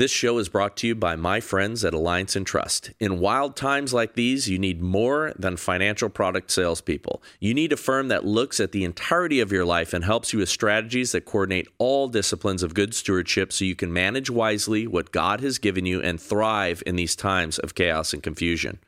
This show is brought to you by my friends at Alliance Entrust. In wild times like these, you need more than financial product salespeople. You need a firm that looks at the entirety of your life and helps you with strategies that coordinate all disciplines of good stewardship so you can manage wisely what God has given you and thrive in these times of chaos and confusion.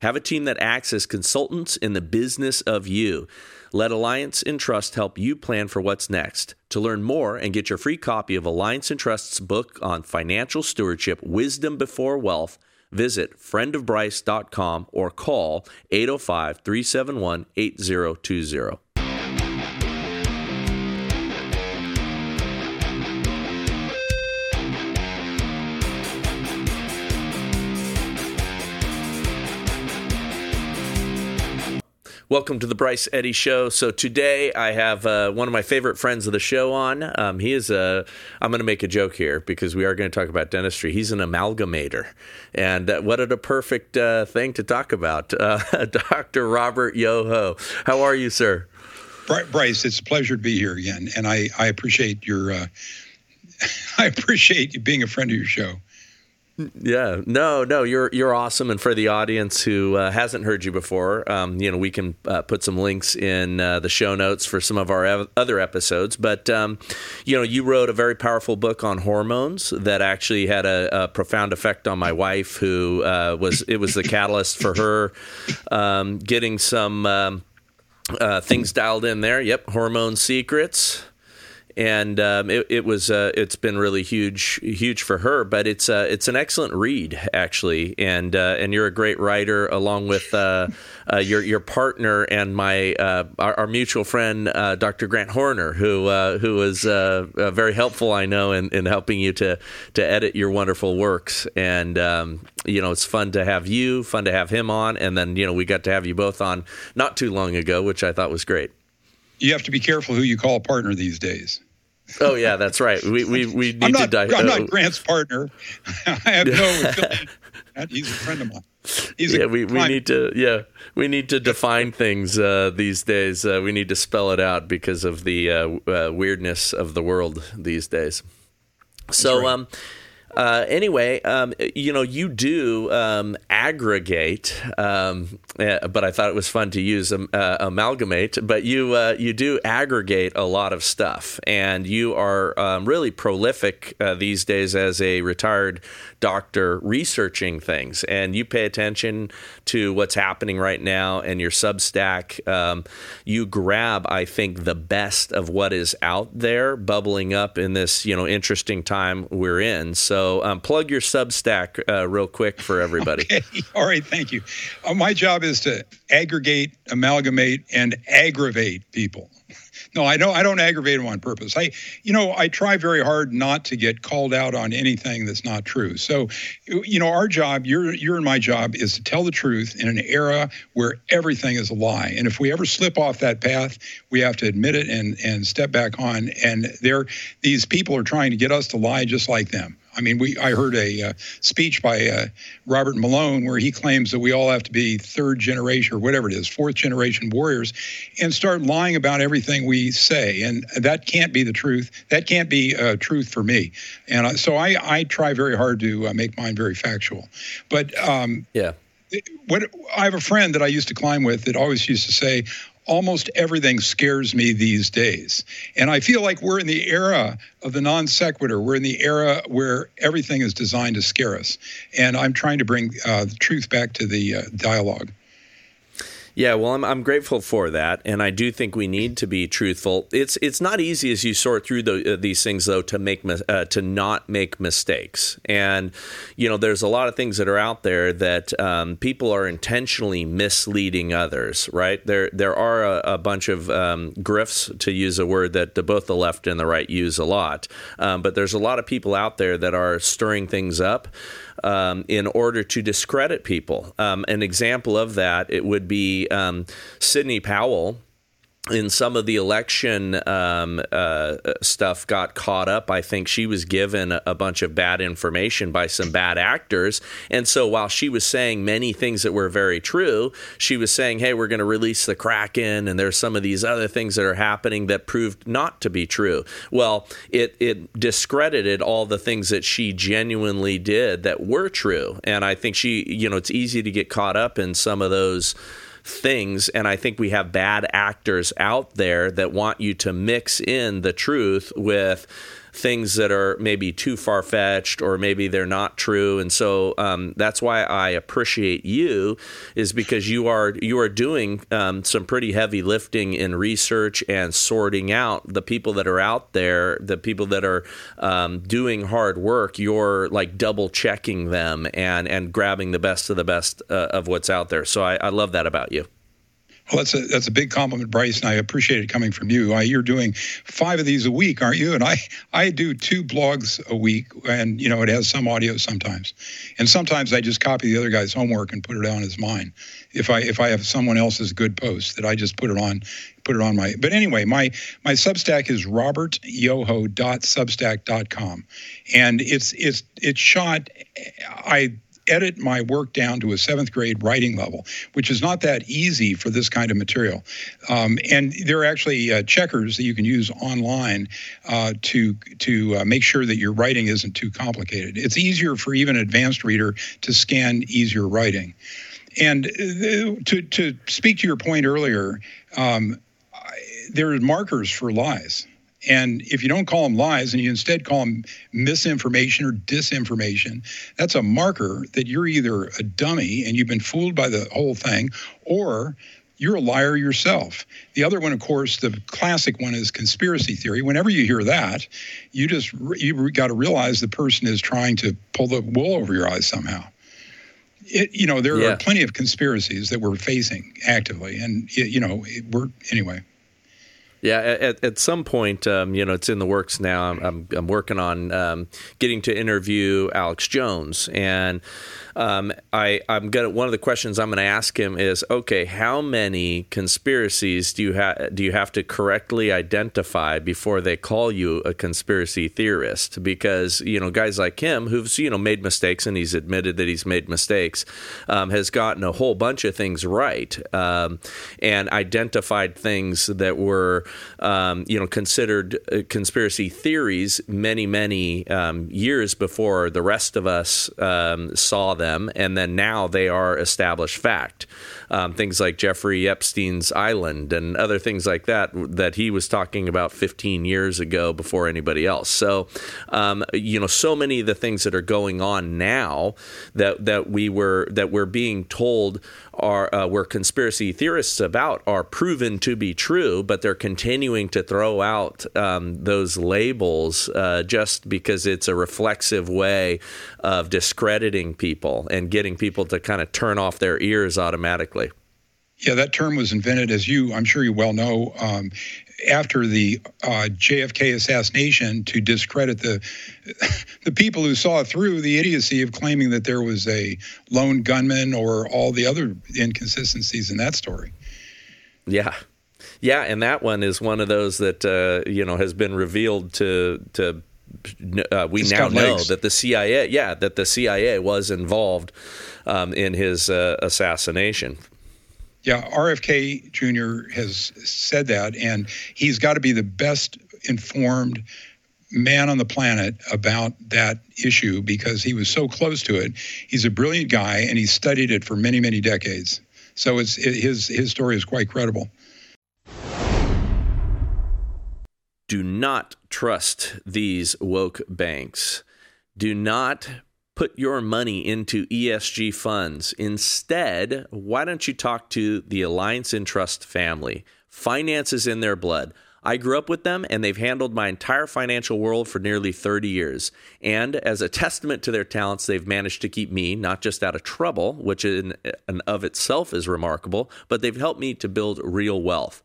Have a team that acts as consultants in the business of you. Let Alliance Entrust help you plan for what's next. To learn more and get your free copy of Alliance Entrust's book on financial stewardship, Wisdom Before Wealth, visit friendofbryce.com or call 805 371 8020. Welcome to the Bryce Eddy Show. So today I have uh, one of my favorite friends of the show on. Um, he is a. I'm going to make a joke here because we are going to talk about dentistry. He's an amalgamator, and uh, what a perfect uh, thing to talk about. Uh, Dr. Robert Yoho, how are you, sir? Bryce, it's a pleasure to be here again, and I I appreciate your. Uh, I appreciate you being a friend of your show. Yeah, no, no, you're you're awesome, and for the audience who uh, hasn't heard you before, um, you know, we can uh, put some links in uh, the show notes for some of our ev- other episodes. But um, you know, you wrote a very powerful book on hormones that actually had a, a profound effect on my wife, who uh, was it was the catalyst for her um, getting some um, uh, things dialed in there. Yep, hormone secrets and um, it, it, was uh, it's been really huge huge for her. But it's uh, it's an excellent read actually, and uh, and you're a great writer along with uh, uh, your your partner and my uh, our, our, mutual friend Dr. Grant Horner, who who was very helpful I know in, in helping you to to edit your wonderful works. And um, you know it's fun to have you, fun to have him on, and then you know we got to have you both on not too long ago, which I thought was great you have to be careful who you call a partner these days. Oh yeah, that's right. We we, we need I'm not, to die. I'm not Grant's partner. I have no. He's a friend of mine. He's yeah, we, we need to yeah we need to define things uh, these days. Uh, we need to spell it out because of the uh, uh weirdness of the world these days. So right. um uh, anyway, um, you know, you do um, aggregate, um, uh, but I thought it was fun to use um, uh, amalgamate. But you uh, you do aggregate a lot of stuff, and you are um, really prolific uh, these days as a retired doctor researching things, and you pay attention to what's happening right now. And your Substack, um, you grab, I think, the best of what is out there bubbling up in this you know interesting time we're in. So so um, plug your Substack uh, real quick for everybody. Okay. All right. Thank you. Uh, my job is to aggregate, amalgamate, and aggravate people. No, I don't. I don't aggravate them on purpose. I, you know, I try very hard not to get called out on anything that's not true. So, you know, our job, your, your and my job, is to tell the truth in an era where everything is a lie. And if we ever slip off that path, we have to admit it and and step back on. And there, these people are trying to get us to lie just like them. I mean, we I heard a uh, speech by uh, Robert Malone where he claims that we all have to be third generation or whatever it is, fourth generation warriors, and start lying about everything we say, and that can't be the truth. That can't be uh, truth for me. And so I I try very hard to uh, make mine very factual, but um, yeah. What I have a friend that I used to climb with that always used to say, almost everything scares me these days. And I feel like we're in the era of the non sequitur. We're in the era where everything is designed to scare us. And I'm trying to bring uh, the truth back to the uh, dialogue. Yeah, well, I'm, I'm grateful for that, and I do think we need to be truthful. It's it's not easy as you sort through the, uh, these things though to make uh, to not make mistakes, and you know there's a lot of things that are out there that um, people are intentionally misleading others. Right there there are a, a bunch of um, grifts to use a word that both the left and the right use a lot, um, but there's a lot of people out there that are stirring things up um, in order to discredit people. Um, an example of that it would be um, Sidney Powell in some of the election um, uh, stuff got caught up. I think she was given a, a, bunch of bad information by some bad actors. And so while she was saying many things that were very true, she was saying, hey, we're going to release the Kraken, and there's some of these other things that are happening that proved not to be true. Well, it, it discredited all the things that she genuinely did that were true. And I think she, you know, it's easy to get caught up in some of those things. And I think we have bad actors out there that want you to mix in the truth with things that are maybe too far fetched or maybe they're not true. And so um, that's why I appreciate you is because you are you are doing um, some pretty heavy lifting in research and sorting out the people that are out there, the people that are um, doing hard work. You're like double checking them and and grabbing the best of the best uh, of what's out there. So I, I love that about you. Well, that's a that's a big compliment, Bryce, and I appreciate it coming from you. you're doing five of these a week, aren't you? And I I do two blogs a week, and you know it has some audio sometimes, and sometimes I just copy the other guy's homework and put it on as mine. If I if I have someone else's good post, that I just put it on put it on my. But anyway, my my Substack is robertyoho.substack.com, and it's it's it's shot. I edit my work down to a seventh grade writing level, which is not that easy for this kind of material. Um, and there are actually uh, checkers that you can use online uh, to to uh, make sure that your writing isn't too complicated. It's easier for even an advanced reader to scan easier writing. And uh, to to speak to your point earlier, um, there are markers for lies. And if you don't call them lies and you instead call them misinformation or disinformation, that's a marker that you're either a dummy and you've been fooled by the whole thing, or you're a liar yourself. The other one, of course, the classic one is conspiracy theory. Whenever you hear that, you just you got to realize the person is trying to pull the wool over your eyes somehow. It, you know, there yeah. are plenty of conspiracies that we're facing actively, and you know, we're anyway. Yeah, at, at some point, um, you know, it's in the works now. I'm, I'm, I'm working on um, getting to interview Alex Jones, and um, I, I'm gonna one of the questions I'm going to ask him is, okay, how many conspiracies do you have do you have to correctly identify before they call you a conspiracy theorist? Because you know, guys like him who've you know made mistakes and he's admitted that he's made mistakes, um, has gotten a whole bunch of things right um, and identified things that were um, you know considered uh, conspiracy theories many many um, years before the rest of us um, saw them and then now they are established fact. Um, things like Jeffrey Epstein's Island and other things like that that he was talking about 15 years ago before anybody else. So, um, you know, so many of the things that are going on now that that we were that we're being told are uh, were conspiracy theorists about are proven to be true, but they're continuing to throw out um, those labels uh, just because it's a reflexive way of discrediting people and getting people to kind of turn off their ears automatically. Yeah, that term was invented, as you, I'm sure you well know, um, after the uh, JFK assassination to discredit the the people who saw through the idiocy of claiming that there was a lone gunman or all the other inconsistencies in that story. Yeah. Yeah, and that one is one of those that uh, you know has been revealed to to uh, we now know that the CIA, yeah, that the CIA was involved um, in his uh, assassination. Yeah, RFK Jr. has said that, and he's got to be the best informed man on the planet about that issue because he was so close to it. He's a brilliant guy, and he studied it for many, many decades. So it's it, his his story is quite credible. Do not trust these woke banks. Do not put your money into ESG funds. Instead, why don't you talk to the Alliance Entrust family? Finance is in their blood. I grew up with them and they've handled my entire financial world for nearly 30 years. And as a testament to their talents, they've managed to keep me not just out of trouble, which in and of itself is remarkable, but they've helped me to build real wealth.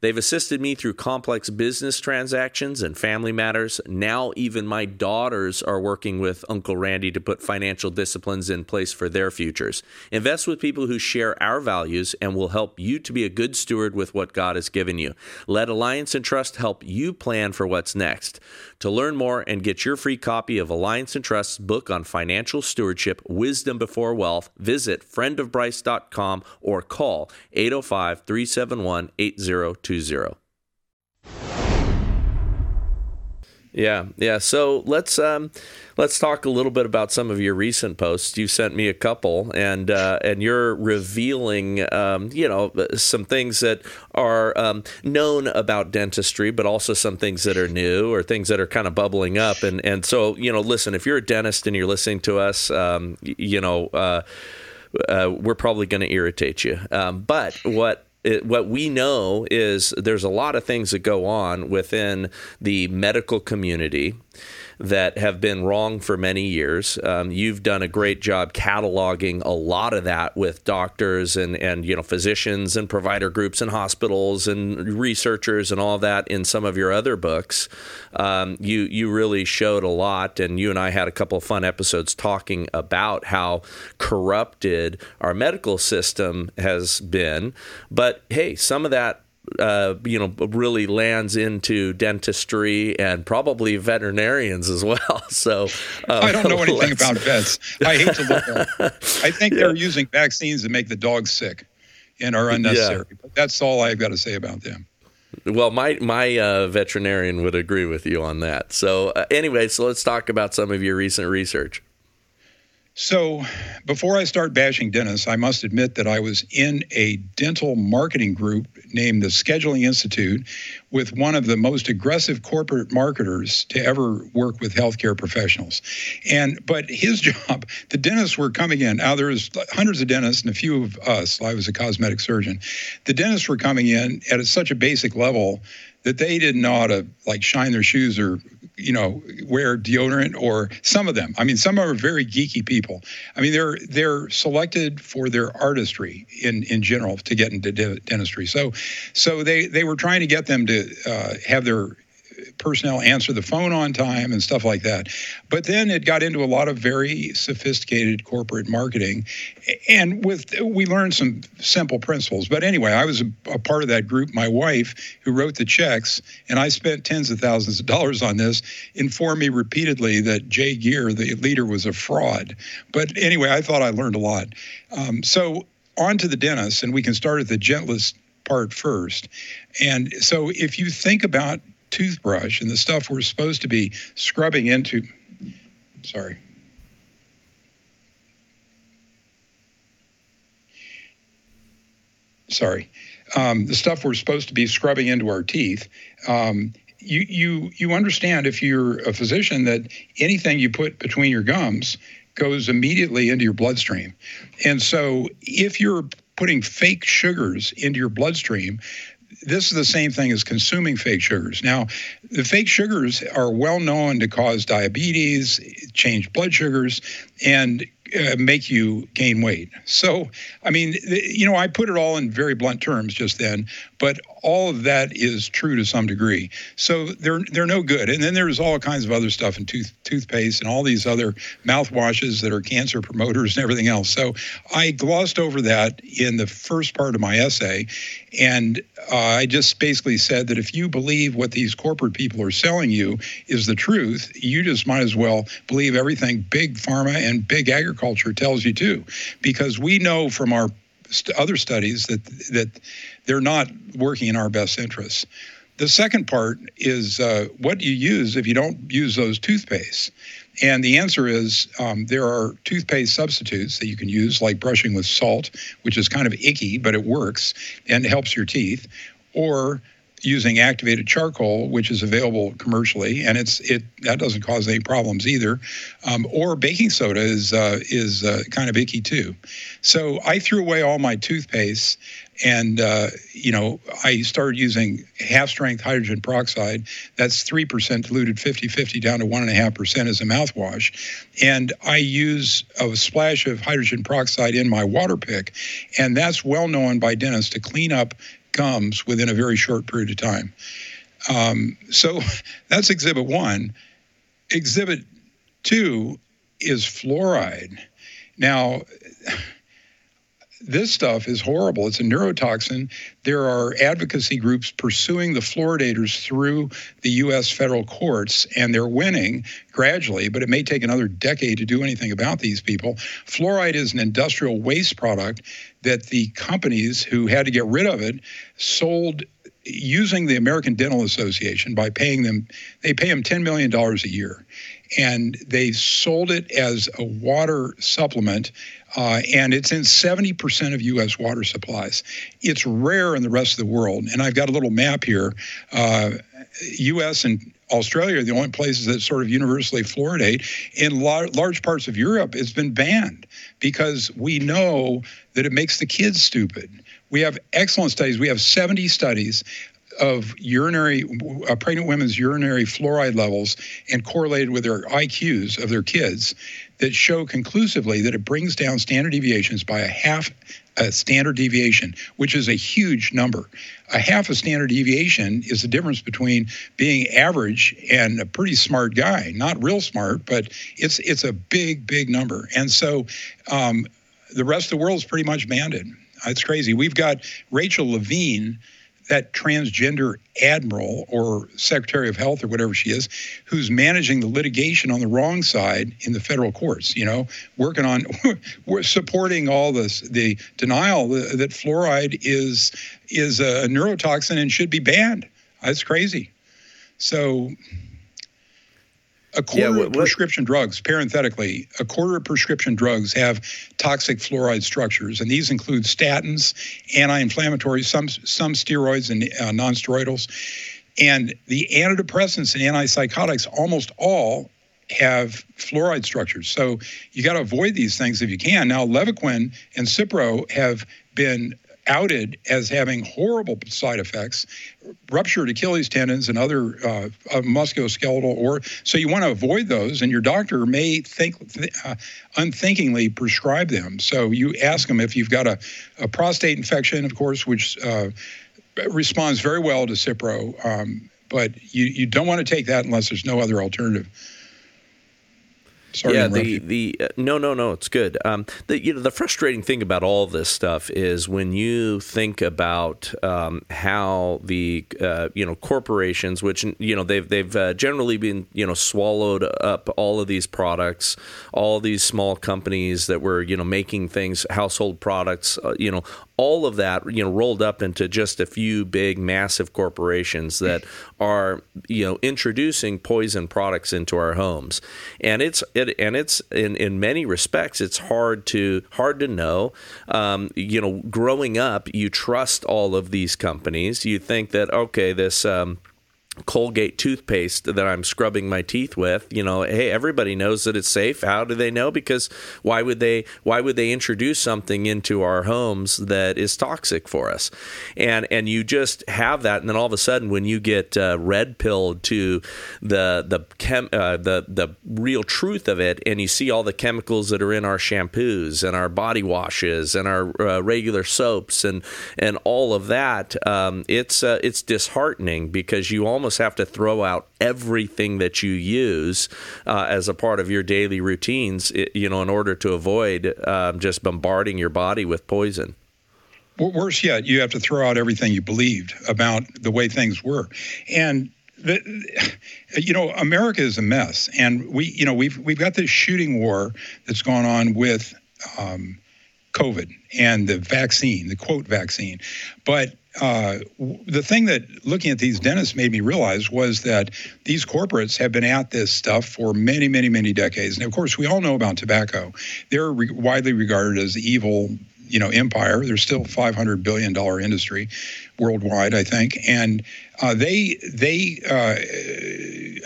They've assisted me through complex business transactions and family matters. Now, even my daughters are working with Uncle Randy to put financial disciplines in place for their futures. Invest with people who share our values and will help you to be a good steward with what God has given you. Let Alliance Entrust help you plan for what's next. To learn more and get your free copy of Alliance Entrust's book on financial stewardship, Wisdom Before Wealth, visit friendofbryce.com or call 805 371 8020. Yeah, yeah. So let's um, let's talk a little bit about some of your recent posts. You sent me a couple, and uh, and you're revealing, um, you know, some things that are um, known about dentistry, but also some things that are new or things that are kind of bubbling up. And and so you know, listen, if you're a dentist and you're listening to us, um, you know. Uh, uh, we're probably going to irritate you. Um, but what it, what we know is there's a lot of things that go on within the medical community that have been wrong for many years. Um, you've done a great job cataloging a lot of that with doctors and, and you know physicians and provider groups and hospitals and researchers and all that in some of your other books. Um, you you really showed a lot, and you and I had a couple of fun episodes talking about how corrupted our medical system has been. But hey, some of that uh, you know, really lands into dentistry and probably veterinarians as well. So um, I don't know anything about vets. I hate to look at. I think yeah. they're using vaccines to make the dogs sick and are unnecessary. Yeah. But that's all I've got to say about them. Well, my my uh, veterinarian would agree with you on that. So uh, anyway, so let's talk about some of your recent research. So, before I start bashing dentists, I must admit that I was in a dental marketing group named the Scheduling Institute with one of the most aggressive corporate marketers to ever work with healthcare professionals. And but his job, the dentists were coming in. Now there's hundreds of dentists and a few of us. I was a cosmetic surgeon. The dentists were coming in at such a basic level that they didn't know uh, how to like shine their shoes or you know wear deodorant or some of them. I mean some are very geeky people. I mean they're they're selected for their artistry in in general to get into dentistry. So so they they were trying to get them to uh, have their personnel answer the phone on time and stuff like that. But then it got into a lot of very sophisticated corporate marketing, and with we learned some simple principles. But anyway, I was a, a part of that group. My wife, who wrote the checks, and I spent tens of thousands of dollars on this, informed me repeatedly that Jay Geier, the leader, was a fraud. But anyway, I thought I learned a lot. Um, so on to the dentist, and we can start at the gentlest part first. And so if you think about toothbrush and the stuff we're supposed to be scrubbing into. Sorry. Sorry. Um, the stuff we're supposed to be scrubbing into our teeth. Um, you, you, you understand if you're a physician that anything you put between your gums goes immediately into your bloodstream. And so if you're putting fake sugars into your bloodstream, this is the same thing as consuming fake sugars. Now, the fake sugars are well known to cause diabetes, change blood sugars, and uh, make you gain weight. So, I mean, you know, I put it all in very blunt terms just then, but all of that is true to some degree. So they're they're no good. And then there's all kinds of other stuff in tooth toothpaste and all these other mouthwashes that are cancer promoters and everything else. So I glossed over that in the first part of my essay, and uh, I just basically said that if you believe what these corporate people are selling you is the truth, you just might as well believe everything big pharma and big agriculture tells you too, because we know from our st- other studies that that they're not working in our best interests. The second part is uh, what do you use if you don't use those toothpastes? And the answer is um, there are toothpaste substitutes that you can use, like brushing with salt, which is kind of icky, but it works and helps your teeth, or using activated charcoal, which is available commercially, and it's it that doesn't cause any problems either. Um, or baking soda is uh, is uh, kind of icky too. So I threw away all my toothpaste, and uh, you know I started using half-strength hydrogen peroxide. That's three percent diluted 50-50 down to one and a half percent as a mouthwash, and I use a splash of hydrogen peroxide in my water pick, and that's well known by dentists to clean up gums within a very short period of time. Um, so that's exhibit one. Exhibit two is fluoride. Now, this stuff is horrible. It's a neurotoxin. There are advocacy groups pursuing the fluoridators through the U.S. federal courts, and they're winning gradually, but it may take another decade to do anything about these people. Fluoride is an industrial waste product that the companies who had to get rid of it sold using the American Dental Association by paying them, they pay them $10 million a year. And they sold it as a water supplement uh, and it's in 70% of U.S. water supplies. It's rare in the rest of the world. And I've got a little map here. Uh, U.S. and Australia are the only places that sort of universally fluoridate. In lar- large parts of Europe, it's been banned because we know that it makes the kids stupid. We have excellent studies. We have 70 studies of urinary uh, pregnant women's urinary fluoride levels and correlated with their IQs of their kids that show conclusively that it brings down standard deviations by a half a standard deviation, which is a huge number. A half a standard deviation is the difference between being average and a pretty smart guy. Not real smart, but it's it's a big, big number. And so um, the rest of the world is pretty much banned it. It's crazy. We've got Rachel Levine that transgender admiral or secretary of health or whatever she is who's managing the litigation on the wrong side in the federal courts you know working on we're supporting all this the denial that fluoride is is a neurotoxin and should be banned. That's crazy. So a quarter yeah, what, of prescription drugs, parenthetically, a quarter of prescription drugs have toxic fluoride structures, and these include statins, anti-inflammatories, some some steroids and uh, non-steroidals, and the antidepressants and antipsychotics almost all have fluoride structures. So you got to avoid these things if you can. Now, Levaquin and Cipro have been outed as having horrible side effects, ruptured Achilles tendons and other uh, musculoskeletal or so you want to avoid those, and your doctor may think uh, unthinkingly prescribe them. So you ask them if you've got a, a prostate infection, of course, which uh, responds very well to Cipro, um, but you, you don't want to take that unless there's no other alternative. Sorry yeah, the the uh, no no no, it's good. Um, the you know the frustrating thing about all this stuff is when you think about um, how the uh, you know corporations, which you know they've they've uh, generally been you know swallowed up all of these products, all these small companies that were you know making things household products, uh, you know all of that you know rolled up into just a few big massive corporations that are you know introducing poison products into our homes and it's it, and it's in in many respects it's hard to hard to know. Um, you know growing up you trust all of these companies. You think that okay this um, Colgate toothpaste that I'm scrubbing my teeth with, you know, hey, everybody knows that it's safe. How do they know? Because why would they why would they introduce something into our homes that is toxic for us? And and you just have that, and then all of a sudden, when you get uh, red pilled to the the chem uh, the the real truth of it, and you see all the chemicals that are in our shampoos and our body washes and our uh, regular soaps and and all of that, um, it's uh, it's disheartening because you almost almost have to throw out everything that you use uh, as a part of your daily routines, you know, in order to avoid um, just bombarding your body with poison. Worse yet, you have to throw out everything you believed about the way things were, and the, you know, America is a mess, and we, you know, we've we've got this shooting war that's gone on with um, COVID and the vaccine, the quote vaccine, but uh, the thing that looking at these dentists made me realize was that these corporates have been at this stuff for many, many, many decades. And of course, we all know about tobacco. They're re- widely regarded as the evil, you know, empire. They're still 500 billion dollar industry worldwide, I think. And Uh, they they uh,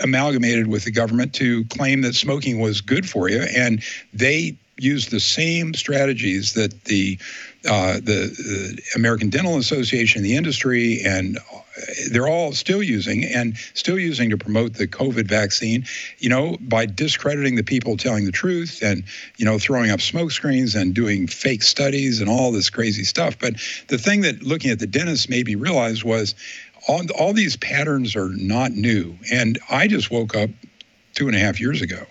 amalgamated with the government to claim that smoking was good for you, and they used the same strategies that the uh, the, the, American Dental Association, the industry, and they're all still using and still using to promote the COVID vaccine, you know, by discrediting the people telling the truth and, you know, throwing up smoke screens and doing fake studies and all this crazy stuff. But the thing that looking at the dentist made me realize was all, all these patterns are not new. And I just woke up two and a half years ago.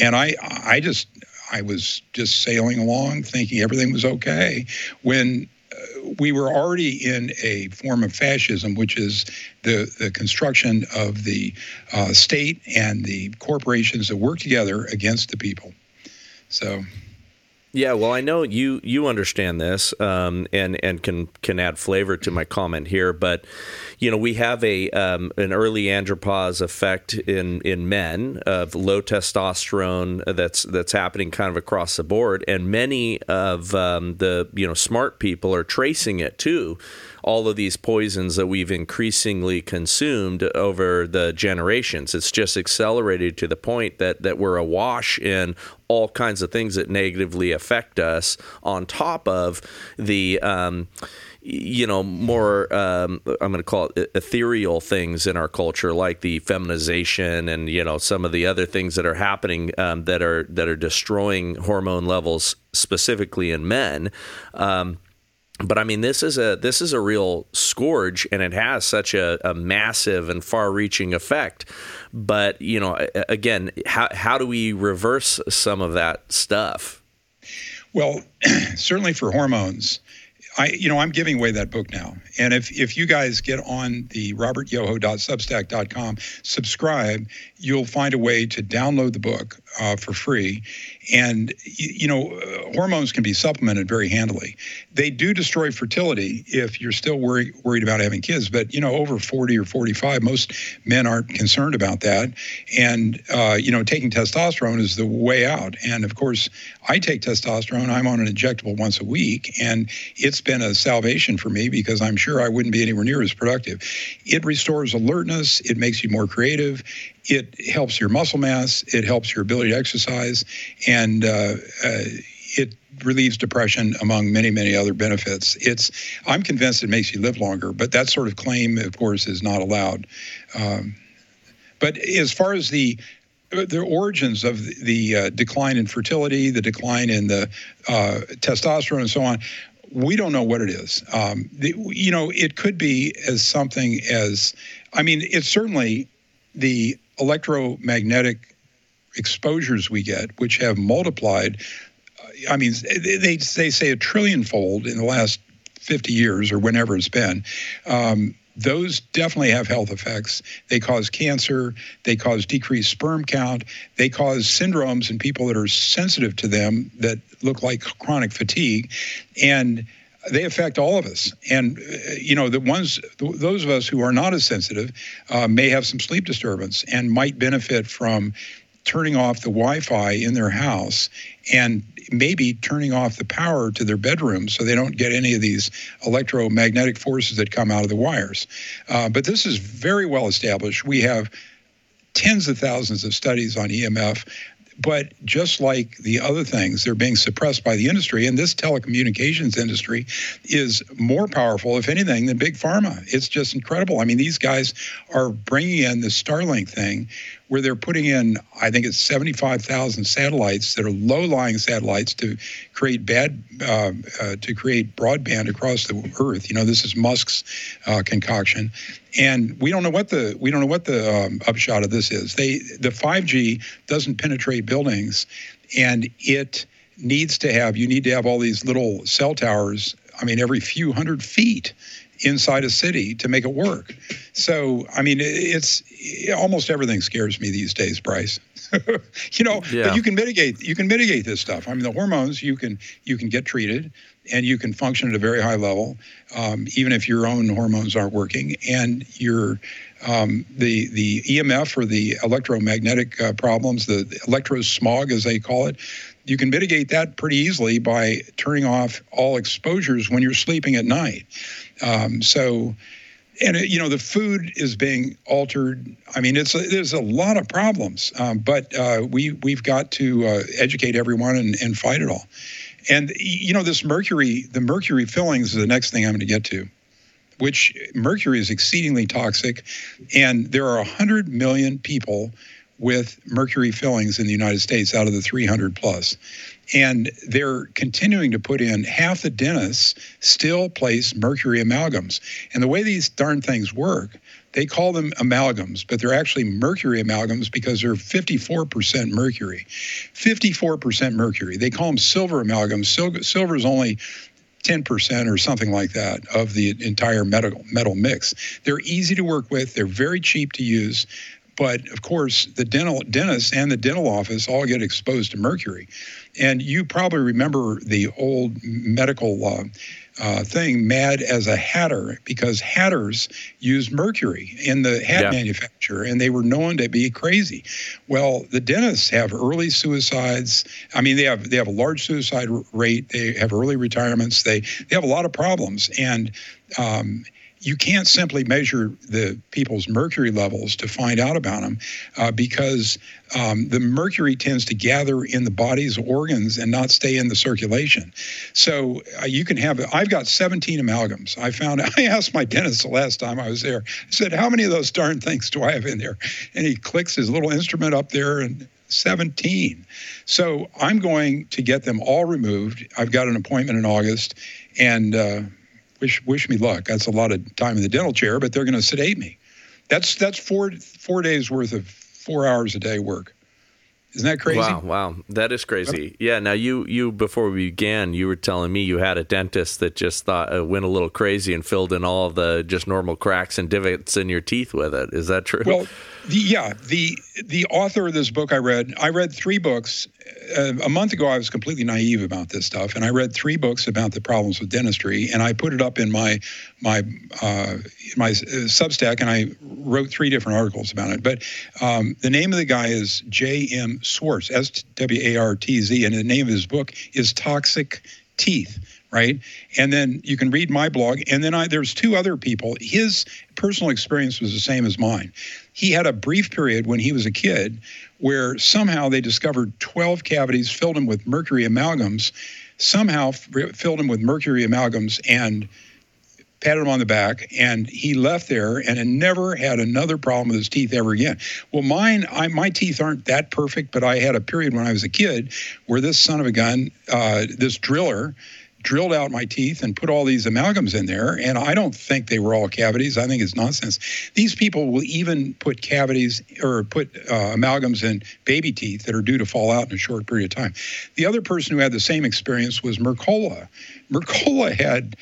And I, I just I was just sailing along thinking everything was okay when uh, we were already in a form of fascism, which is the, the construction of the uh, state and the corporations that work together against the people. So. Yeah, well, I know you you understand this, um, and and can can add flavor to my comment here. But you know, we have a um, an early andropause effect in in men of low testosterone that's that's happening kind of across the board, and many of um, the you know smart people are tracing it too all of these poisons that we've increasingly consumed over the generations. It's just accelerated to the point that, that we're awash in all kinds of things that negatively affect us, on top of the. Um, you know, more, um, I'm going to call it ethereal things in our culture, like the feminization and, you know, some of the other things that are happening um, that are, that are destroying hormone levels specifically in men. Um, but I mean, this is a this is a real scourge, and it has such a, a massive and far-reaching effect. But you know, again, how how do we reverse some of that stuff? Well, certainly for hormones, I, you know, I'm giving away that book now. And if, if you guys get on the robertyoho.substack.com, subscribe, you'll find a way to download the book uh, for free. And, you know, hormones can be supplemented very handily. They do destroy fertility if you're still worry, worried about having kids. But, you know, over 40 or 45, most men aren't concerned about that. And, uh, you know, taking testosterone is the way out. And of course, I take testosterone. I'm on an injectable once a week. And it's been a salvation for me because I'm sure I wouldn't be anywhere near as productive. It restores alertness, it makes you more creative, it helps your muscle mass, it helps your ability to exercise, and uh, uh, it relieves depression among many many other benefits it's i'm convinced it makes you live longer but that sort of claim of course is not allowed um, but as far as the the origins of the uh, decline in fertility, the decline in the uh, testosterone, and so on, we don't know what it is. Um, the, you know, it could be as something as, I mean, it's certainly the electromagnetic exposures we get, which have multiplied. Uh, I mean, they, they say a trillion fold in the last 50 years or whenever it's been. Um, those definitely have health effects. They cause cancer, they cause decreased sperm count, they cause syndromes in people that are sensitive to them that look like chronic fatigue. And they affect all of us. And, uh, you know, the ones, those of us who are not as sensitive uh, may have some sleep disturbance and might benefit from turning off the Wi Fi in their house and maybe turning off the power to their bedroom so they don't get any of these electromagnetic forces that come out of the wires. Uh, but this is very well established. We have tens of thousands of studies on EMF. But just like the other things, they're being suppressed by the industry. And this telecommunications industry is more powerful, if anything, than big pharma. It's just incredible. I mean, these guys are bringing in the Starlink thing, where they're putting in, I think it's 75,000 satellites that are low-lying satellites to create bad, uh, uh, to create broadband across the Earth. You know, this is Musk's uh, concoction, and we don't know what the we don't know what the um, upshot of this is. They the 5G doesn't penetrate buildings, and it needs to have you need to have all these little cell towers. I mean, every few hundred feet inside a city to make it work. So, I mean, it's almost everything scares me these days, Bryce. you know, yeah. but you can mitigate you can mitigate this stuff. I mean, the hormones you can you can get treated and you can function at a very high level, um, even if your own hormones aren't working, and your um, the the EMF or the electromagnetic uh, problems, the electrosmog as they call it, you can mitigate that pretty easily by turning off all exposures when you're sleeping at night. Um, so and you know the food is being altered. I mean, it's there's a lot of problems, um, but uh, we we've got to uh, educate everyone and, and fight it all. And you know, this mercury, the mercury fillings is the next thing I'm going to get to, which mercury is exceedingly toxic, and there are 100 million people with mercury fillings in the United States out of the 300 plus. And they're continuing to put in half the dentists still place mercury amalgams. And the way these darn things work, they call them amalgams, but they're actually mercury amalgams because they're 54% mercury. 54% mercury. They call them silver amalgams. Silver is only 10% or something like that of the entire metal metal mix. They're easy to work with, they're very cheap to use. But of course, the dental dentist and the dental office all get exposed to mercury. And you probably remember the old medical uh, uh, thing, mad as a hatter, because hatters used mercury in the hat yeah. manufacture and they were known to be crazy. Well, the dentists have early suicides. I mean, they have they have a large suicide rate. They have early retirements. They they have a lot of problems. And um, you can't simply measure the people's mercury levels to find out about them uh, because um, the mercury tends to gather in the body's organs and not stay in the circulation. So uh, you can have, I've got 17 amalgams. I found, I asked my dentist the last time I was there, I said, How many of those darn things do I have in there? And he clicks his little instrument up there and 17. So I'm going to get them all removed. I've got an appointment in August and, uh, wish wish me luck. That's a lot of time in the dental chair, but they're going to sedate me. That's that's four four days worth of four hours a day work. Isn't that crazy? Wow, wow, that is crazy. Yeah. Now you you before we began, you were telling me you had a dentist that just thought uh, went a little crazy and filled in all the just normal cracks and divots in your teeth with it. Is that true? Well, the, yeah. The the author of this book I read, I read three books. Uh, a month ago, I was completely naive about this stuff, and I read three books about the problems with dentistry, and I put it up in my my uh, my uh, Substack, and I wrote three different articles about it. But um, the name of the guy is J. M. Swartz, S W A R T Z, and the name of his book is Toxic Teeth right? And then you can read my blog. And then I, there's two other people. His personal experience was the same as mine. He had a brief period when he was a kid where somehow they discovered 12 cavities, filled him with mercury amalgams, somehow filled him with mercury amalgams, and patted him on the back, and he left there and had never had another problem with his teeth ever again. Well, mine, I, my teeth aren't that perfect, but I had a period when I was a kid where this son of a gun, uh, this driller, drilled out my teeth and put all these amalgams in there. And I don't think they were all cavities. I think it's nonsense. These people will even put cavities or put uh, amalgams in baby teeth that are due to fall out in a short period of time. The other person who had the same experience was Mercola. Mercola had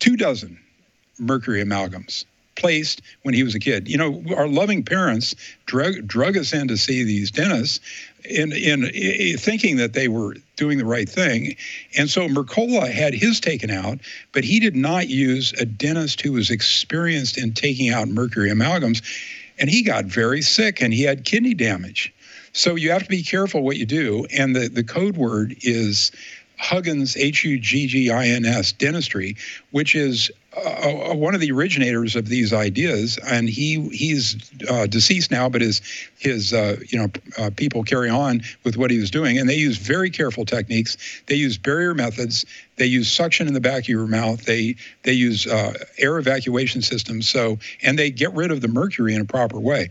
two dozen mercury amalgams placed when he was a kid. You know, our loving parents drug drug us in to see these dentists in, in, in thinking that they were doing the right thing. And so Mercola had his taken out, but he did not use a dentist who was experienced in taking out mercury amalgams. And he got very sick and he had kidney damage. So you have to be careful what you do. And the, the code word is Huggins, H U G G I N S, dentistry, which is uh, uh, one of the originators of these ideas, and he he's uh, deceased now, but his his uh, you know uh, people carry on with what he was doing, and they use very careful techniques. They use barrier methods. They use suction in the back of your mouth. They they use uh, air evacuation systems. So and they get rid of the mercury in a proper way.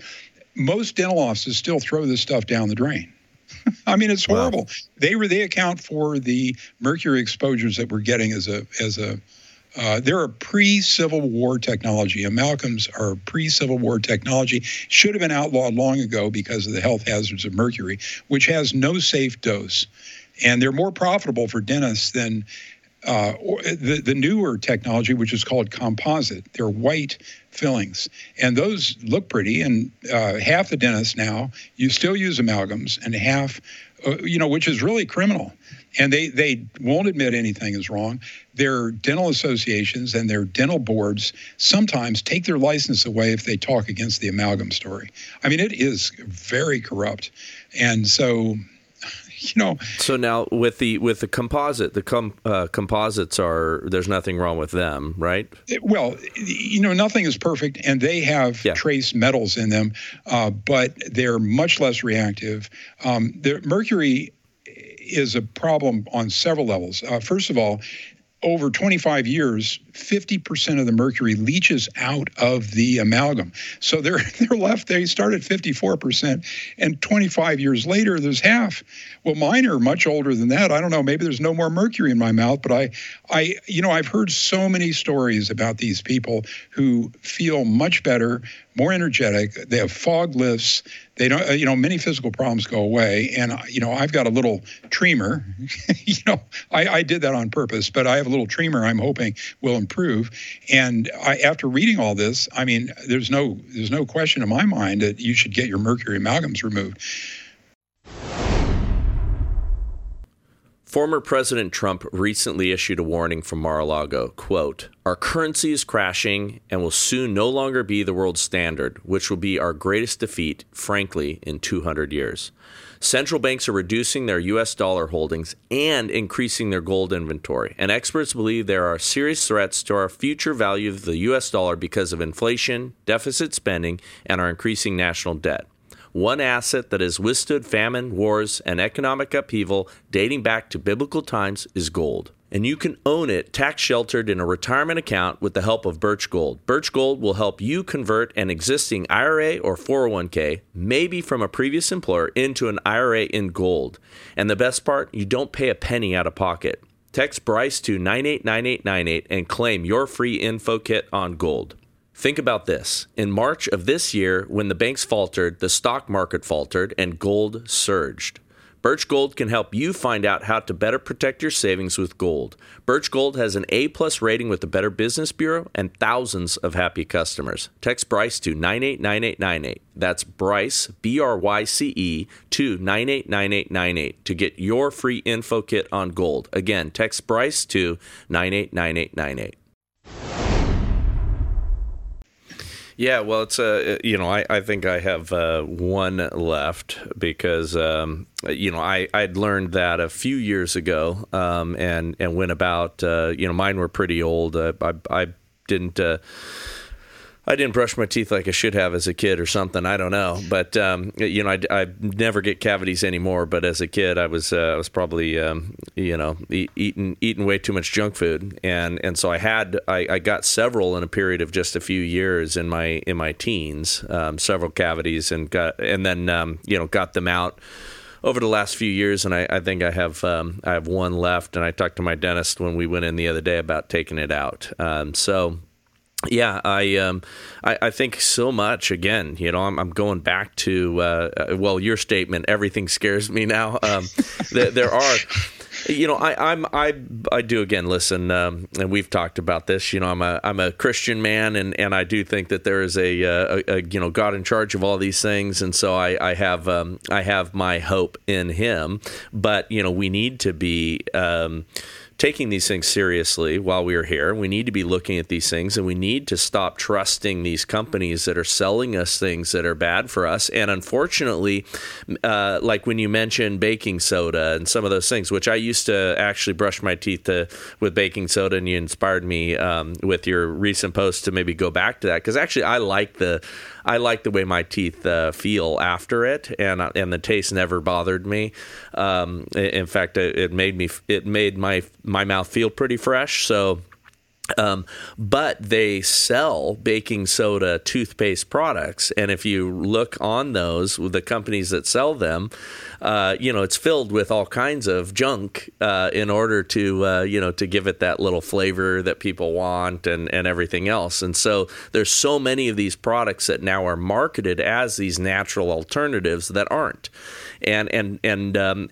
Most dental offices still throw this stuff down the drain. I mean, it's horrible. Wow. They were they account for the mercury exposures that we're getting as a as a uh, they're a pre-Civil War technology. Amalgams are pre-Civil War technology. Should have been outlawed long ago because of the health hazards of mercury, which has no safe dose, and they're more profitable for dentists than uh, the, the newer technology, which is called composite. They're white fillings, and those look pretty. And uh, half the dentists now you still use amalgams, and half, uh, you know, which is really criminal and they they won't admit anything is wrong. Their dental associations and their dental boards sometimes take their license away if they talk against the amalgam story. I mean, it is very corrupt, and so you know. So now with the with the composite, the com, uh, composites are there's nothing wrong with them, right? Well, you know, nothing is perfect, and they have yeah. trace metals in them, uh, but they're much less reactive. Um, the mercury is a problem on several levels. Uh, first of all, over 25 years, 50% of the mercury leaches out of the amalgam. So they're they're left. They start at 54%, and 25 years later, there's half. Well, mine are much older than that. I don't know. Maybe there's no more mercury in my mouth, but I, I, you know, I've heard so many stories about these people who feel much better, more energetic. They have fog lifts. They don't, uh, you know, many physical problems go away. And uh, you know, I've got a little tremor. you know, I, I did that on purpose, but I have a little tremor. I'm hoping will improve. And I, after reading all this, I mean, there's no there's no question in my mind that you should get your mercury amalgams removed. Former President Trump recently issued a warning from Mar-a-Lago, quote, "Our currency is crashing and will soon no longer be the world standard, which will be our greatest defeat, frankly, in 200 years." Central banks are reducing their US dollar holdings and increasing their gold inventory, and experts believe there are serious threats to our future value of the US dollar because of inflation, deficit spending, and our increasing national debt one asset that has withstood famine, wars, and economic upheaval dating back to biblical times is gold. And you can own it tax sheltered in a retirement account with the help of Birch Gold. Birch Gold will help you convert an existing IRA or 401k, maybe from a previous employer, into an IRA in gold. And the best part, you don't pay a penny out of pocket. Text Bryce to 989898 and claim your free info kit on gold. Think about this. In March of this year, when the banks faltered, the stock market faltered, and gold surged. Birch Gold can help you find out how to better protect your savings with gold. Birch Gold has an A plus rating with the Better Business Bureau and thousands of happy customers. Text Bryce to 989898. That's Bryce, B R Y C E, to 989898 to get your free info kit on gold. Again, text Bryce to 989898. Yeah, well, it's a uh, you know I, I think I have uh, one left because um, you know I I'd learned that a few years ago um, and and went about uh, you know mine were pretty old. Uh, I I didn't uh, I didn't brush my teeth like I should have as a kid or something. I don't know, but um, you know, I, I, never get cavities anymore. But as a kid, I was uh, I was probably um, you know e- eating eating way too much junk food, and and so I had I, I, got several in a period of just a few years in my in my teens, um, several cavities, and got and then um, you know got them out over the last few years, and I, I think I have um, I have one left. And I talked to my dentist when we went in the other day about taking it out. Um, so yeah, I, um, I, I think so much. Again, you know, I'm, I'm going back to uh, uh well, your statement. Everything scares me now. Um, there, there, are, you know, I, I'm I I do again listen, um, and we've talked about this. You know, I'm a I'm a Christian man, and, and I do think that there is a, uh, a, a you know God in charge of all these things, and so I I have um, I have my hope in Him. But you know, we need to be. Um, taking these things seriously while we are here. We need to be looking at these things and we need to stop trusting these companies that are selling us things that are bad for us. And unfortunately, uh, like when you mentioned baking soda and some of those things, which I used to actually brush my teeth to, with baking soda, and you inspired me um, with your recent post to maybe go back to that because actually I like the I like the way my teeth uh, feel after it, and uh, and the taste never bothered me. Um, in fact, it, it made me it made my my mouth feel pretty fresh. So um, but they sell baking soda toothpaste products, and if you look on those, with the companies that sell them, uh, you know, it's filled with all kinds of junk uh, in order to uh, you know to give it that little flavor that people want and and everything else. And so there's so many of these products that now are marketed as these natural alternatives that aren't, and and and um,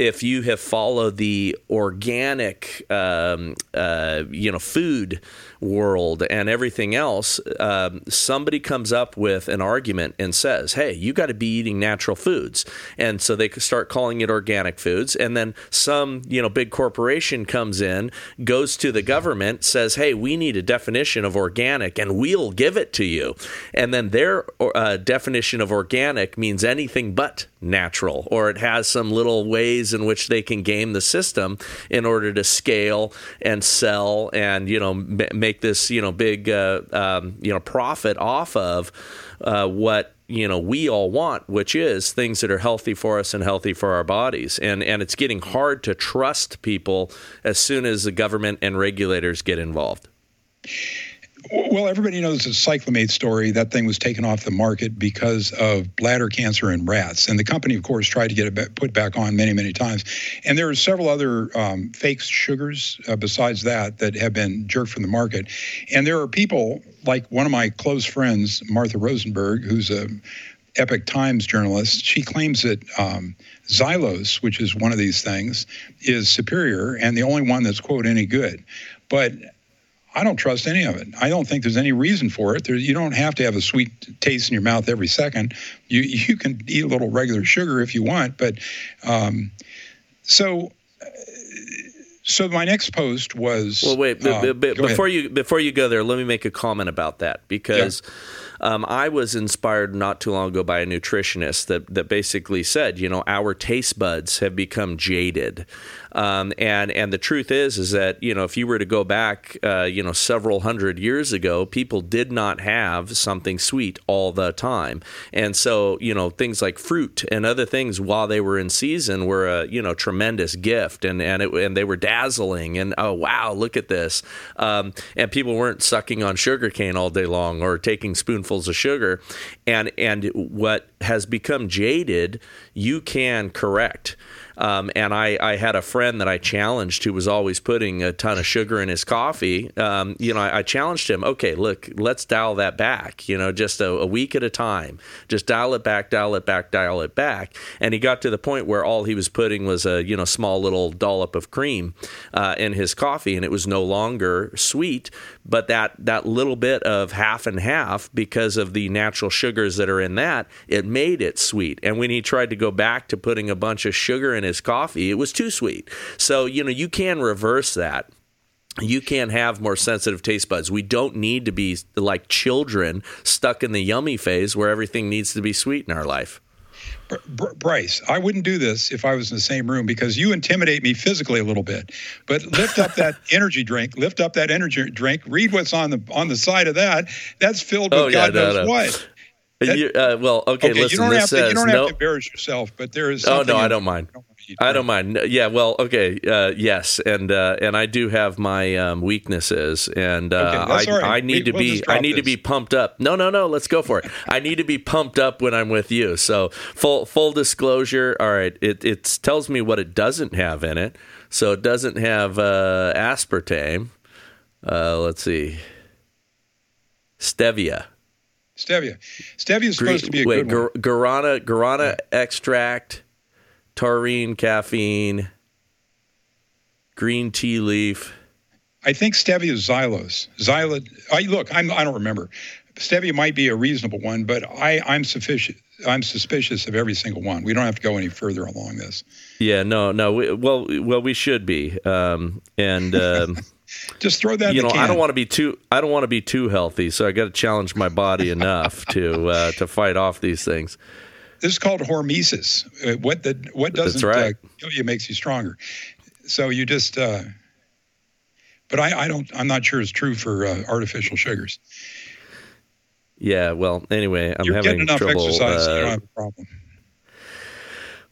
if you have followed the organic, um, uh, you know, food world and everything else, um, somebody comes up with an argument and says, "Hey, you got to be eating natural foods," and so they start calling it organic foods. And then some, you know, big corporation comes in, goes to the government, says, "Hey, we need a definition of organic, and we'll give it to you." And then their uh, definition of organic means anything but natural or it has some little ways in which they can game the system in order to scale and sell and you know m- make this you know big uh, um, you know profit off of uh, what you know we all want which is things that are healthy for us and healthy for our bodies. And and it's getting hard to trust people as soon as the government and regulators get involved well, everybody knows the cyclamate story. That thing was taken off the market because of bladder cancer in rats. And the company, of course, tried to get it put back on many, many times. And there are several other um, fake sugars uh, besides that that have been jerked from the market. And there are people like one of my close friends, Martha Rosenberg, who's a Epoch Times journalist. She claims that um, xylose, which is one of these things, is superior and the only one that's quote any good. But I don't trust any of it. I don't think there's any reason for it. There, you don't have to have a sweet taste in your mouth every second. You you can eat a little regular sugar if you want, but um, so so my next post was well wait uh, before ahead. you before you go there let me make a comment about that because yeah. Um, I was inspired not too long ago by a nutritionist that, that basically said, you know, our taste buds have become jaded. Um, and and the truth is is that you know if you were to go back uh, you know several hundred years ago, people did not have something sweet all the time, and so you know things like fruit and other things while they were in season were a you know tremendous gift, and and it, and they were dazzling, and oh wow look at this, um, and people weren't sucking on sugar cane all day long or taking spoonfuls of sugar, and and what has become jaded, you can correct. Um, and I, I had a friend that I challenged who was always putting a ton of sugar in his coffee. Um, you know, I, I, challenged him, okay, look, let's dial that back, you know, just a, a, week at a time. Just dial it back, dial it back, dial it back. And he got to the point where all he was putting was a, you know, small little dollop of cream uh, in his coffee and it was no longer sweet, but that, that little bit of half and half, because of the natural sugars that are in that, it made it sweet. And when he tried to go back to putting a bunch of sugar in his coffee, it was too sweet. So, you know, you can reverse that you can have more sensitive taste buds. We don't need to be like children stuck in the yummy phase where everything needs to be sweet in our life. Bryce, I wouldn't do this if I was in the same room because you intimidate me physically a little bit. But lift up that energy drink, lift up that energy drink, read what's on the on the side of that. That's filled with oh, yeah, God no, knows no. what. That, you, uh, well, okay, okay listen. You don't, have, to, you don't have to embarrass yourself, but there is. Oh no, I don't mind. I don't mind. Yeah, well, okay, uh, yes, and uh, and I do have my um, weaknesses, and uh, okay, I, right. I need we, to we'll be I need this. to be pumped up. No, no, no. Let's go for it. I need to be pumped up when I'm with you. So full full disclosure. All right, it it tells me what it doesn't have in it. So it doesn't have uh, aspartame. Uh, let's see, stevia. Stevia. Stevia is supposed to be a wait, good one. Guarana, guarana yeah. extract taurine, caffeine, green tea leaf. I think stevia is xylose. Xylose. I look. I'm, I don't remember. Stevia might be a reasonable one, but I, I'm sufficient. I'm suspicious of every single one. We don't have to go any further along this. Yeah, no, no. We, well, well, we should be. Um, and um, just throw that. You know, I don't want to be too. I don't want to be too healthy, so I got to challenge my body enough to uh, to fight off these things. This is called hormesis. Uh, what the what doesn't right. uh, kill you makes you stronger. So you just. Uh, but I, I don't. I'm not sure it's true for uh, artificial sugars. Yeah. Well. Anyway, I'm You're having getting enough trouble. Exercise, so you don't uh, have a problem.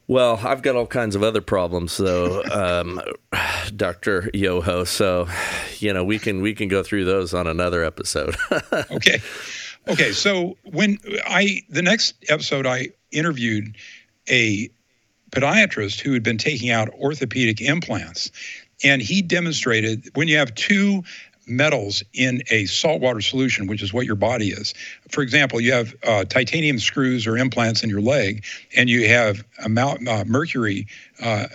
Well, I've got all kinds of other problems, though, um, Doctor Yoho. So, you know, we can we can go through those on another episode. okay, okay. So when I the next episode, I interviewed a podiatrist who had been taking out orthopedic implants. And he demonstrated when you have two metals in a saltwater solution, which is what your body is. For example, you have uh, titanium screws or implants in your leg, and you have a uh, mercury uh,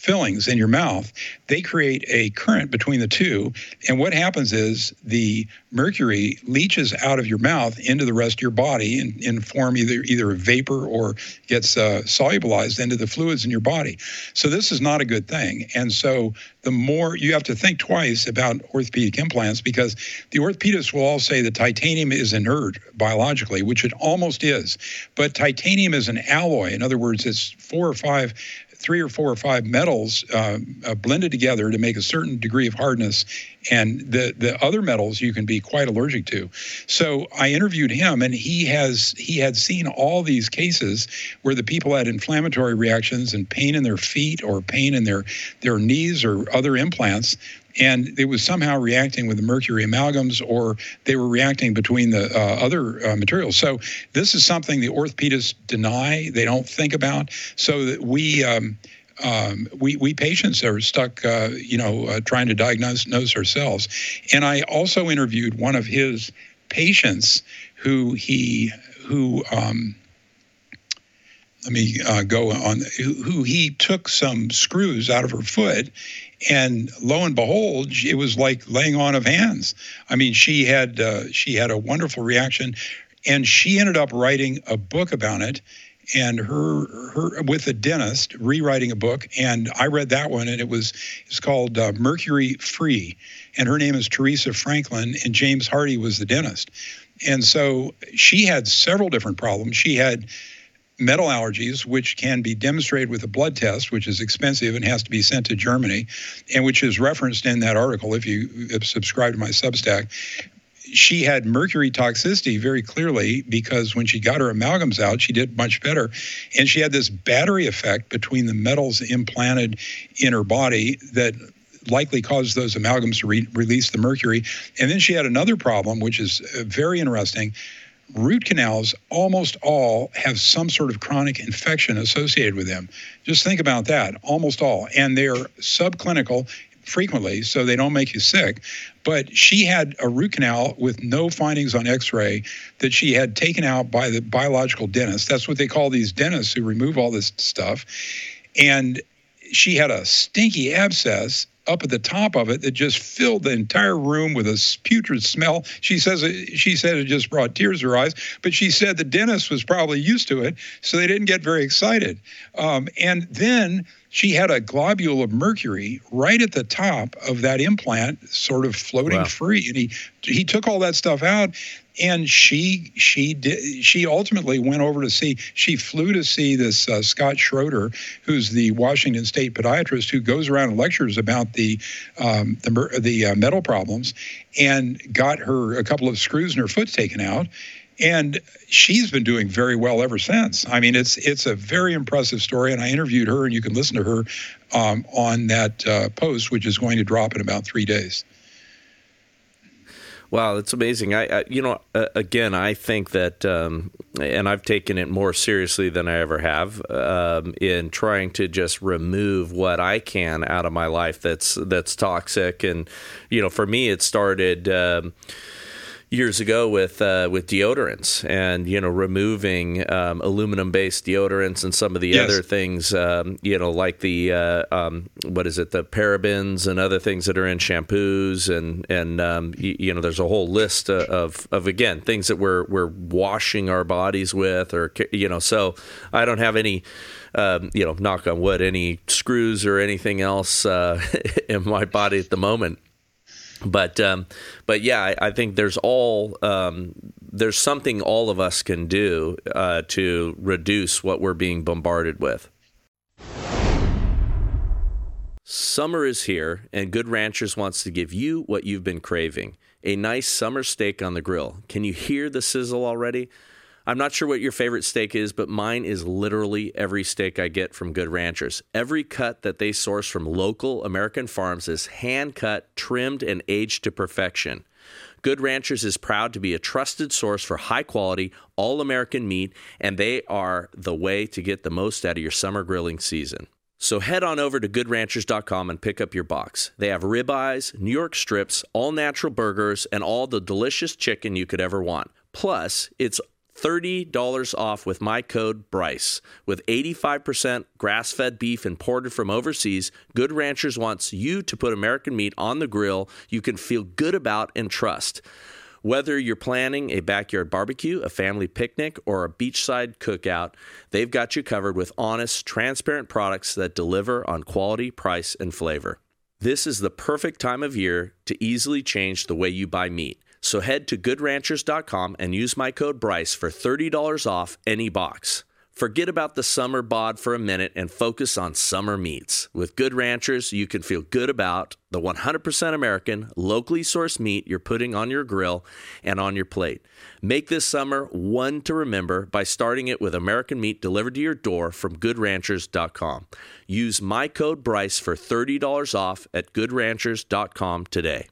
fillings in your mouth, they create a current between the two. And what happens is the mercury leaches out of your mouth into the rest of your body in, in form either either a vapor or gets uh, solubilized into the fluids in your body. So this is not a good thing. And so the more you have to think twice about orthopedic implants because the orthopedists will all say that titanium is inert biologically, which it almost is. But titanium is an alloy. In other words, it's four or five three or four or five metals uh, uh, blended together to make a certain degree of hardness, and the the other metals you can be quite allergic to. So I interviewed him, and he has he had seen all these cases where the people had inflammatory reactions and pain in their feet or pain in their their knees or other implants and it was somehow reacting with the mercury amalgams or they were reacting between the uh, other uh, materials. So this is something the orthopedists deny, they don't think about, so that we. Um, um, we, we patients are stuck, uh, you know, uh, trying to diagnose ourselves. And I also interviewed one of his patients who he who um, let me uh, go on who, who, he took some screws out of her foot and lo and behold, it was like laying on of hands. I mean, she had uh, she had a wonderful reaction, and she ended up writing a book about it. And her her with a dentist rewriting a book, and I read that one, and it was it's called uh, Mercury Free, and her name is Teresa Franklin, and James Hardy was the dentist, and so she had several different problems. She had metal allergies, which can be demonstrated with a blood test, which is expensive and has to be sent to Germany, and which is referenced in that article if you subscribe to my Substack. She had mercury toxicity very clearly because when she got her amalgams out, she did much better. And she had this battery effect between the metals implanted in her body that likely caused those amalgams to re- release the mercury. And then she had another problem, which is uh, very interesting root canals almost all have some sort of chronic infection associated with them. Just think about that, almost all. And they're subclinical frequently, so they don't make you sick. But she had a root canal with no findings on x ray that she had taken out by the biological dentist. That's what they call these dentists who remove all this stuff. And she had a stinky abscess up at the top of it that just filled the entire room with a putrid smell. She says it, she said it just brought tears to her eyes, but she said the dentist was probably used to it, so they didn't get very excited. Um, and then she had a globule of mercury right at the top of that implant, sort of floating wow. free. And he he took all that stuff out, and she she did she ultimately went over to see she flew to see this uh, Scott Schroeder, who's the Washington State podiatrist who goes around and lectures about the um, the the uh, metal problems, and got her a couple of screws in her foot taken out and she's been doing very well ever since. I mean, it's it's a very impressive story, and I interviewed her, and you can listen to her um, on that uh, post, which is going to drop in about three days. Wow, that's amazing. I, I you know, uh, again, I think that, um, and I've taken it more seriously than I ever have um, in trying to just remove what I can out of my life that's that's toxic. And you know, for me, it started. Um, years ago with uh, with deodorants and you know removing um, aluminum based deodorants and some of the yes. other things um, you know like the uh, um, what is it the parabens and other things that are in shampoos and and um, you, you, know there's a whole list of of again things that we're we're washing our bodies with or you know so I don't have any um, you know knock on wood any screws or anything else uh, in my body at the moment but um, but yeah, I, I, think there's all um, there's something all of us can do uh, to reduce what we're being bombarded with. Summer is here, and Good Ranchers wants to give you what you've been craving a nice summer steak on the grill. Can you hear the sizzle already? I'm not sure what your favorite steak is, but mine is literally every steak I get from Good Ranchers. Every cut that they source from local American farms is hand cut, trimmed, and aged to perfection. Good Ranchers is proud to be a trusted source for high quality, all American meat, and they are the way to get the most out of your summer grilling season. So head on over to goodranchers.com and pick up your box. They have ribeyes, New York strips, all natural burgers, and all the delicious chicken you could ever want. Plus, it's $30 off with my code Bryce. With 85% grass fed beef imported from overseas, Good Ranchers wants you to put American meat on the grill you can feel good about and trust. Whether you're planning a backyard barbecue, a family picnic, or a beachside cookout, they've got you covered with honest, transparent products that deliver on quality, price, and flavor. This is the perfect time of year to easily change the way you buy meat. So head to goodranchers.com and use my code Bryce for $30 off any box. Forget about the summer bod for a minute and focus on summer meats. With Good Ranchers, you can feel good about the 100% American, locally sourced meat you're putting on your grill and on your plate. Make this summer one to remember by starting it with American meat delivered to your door from goodranchers.com. Use my code Bryce for $30 off at goodranchers.com today.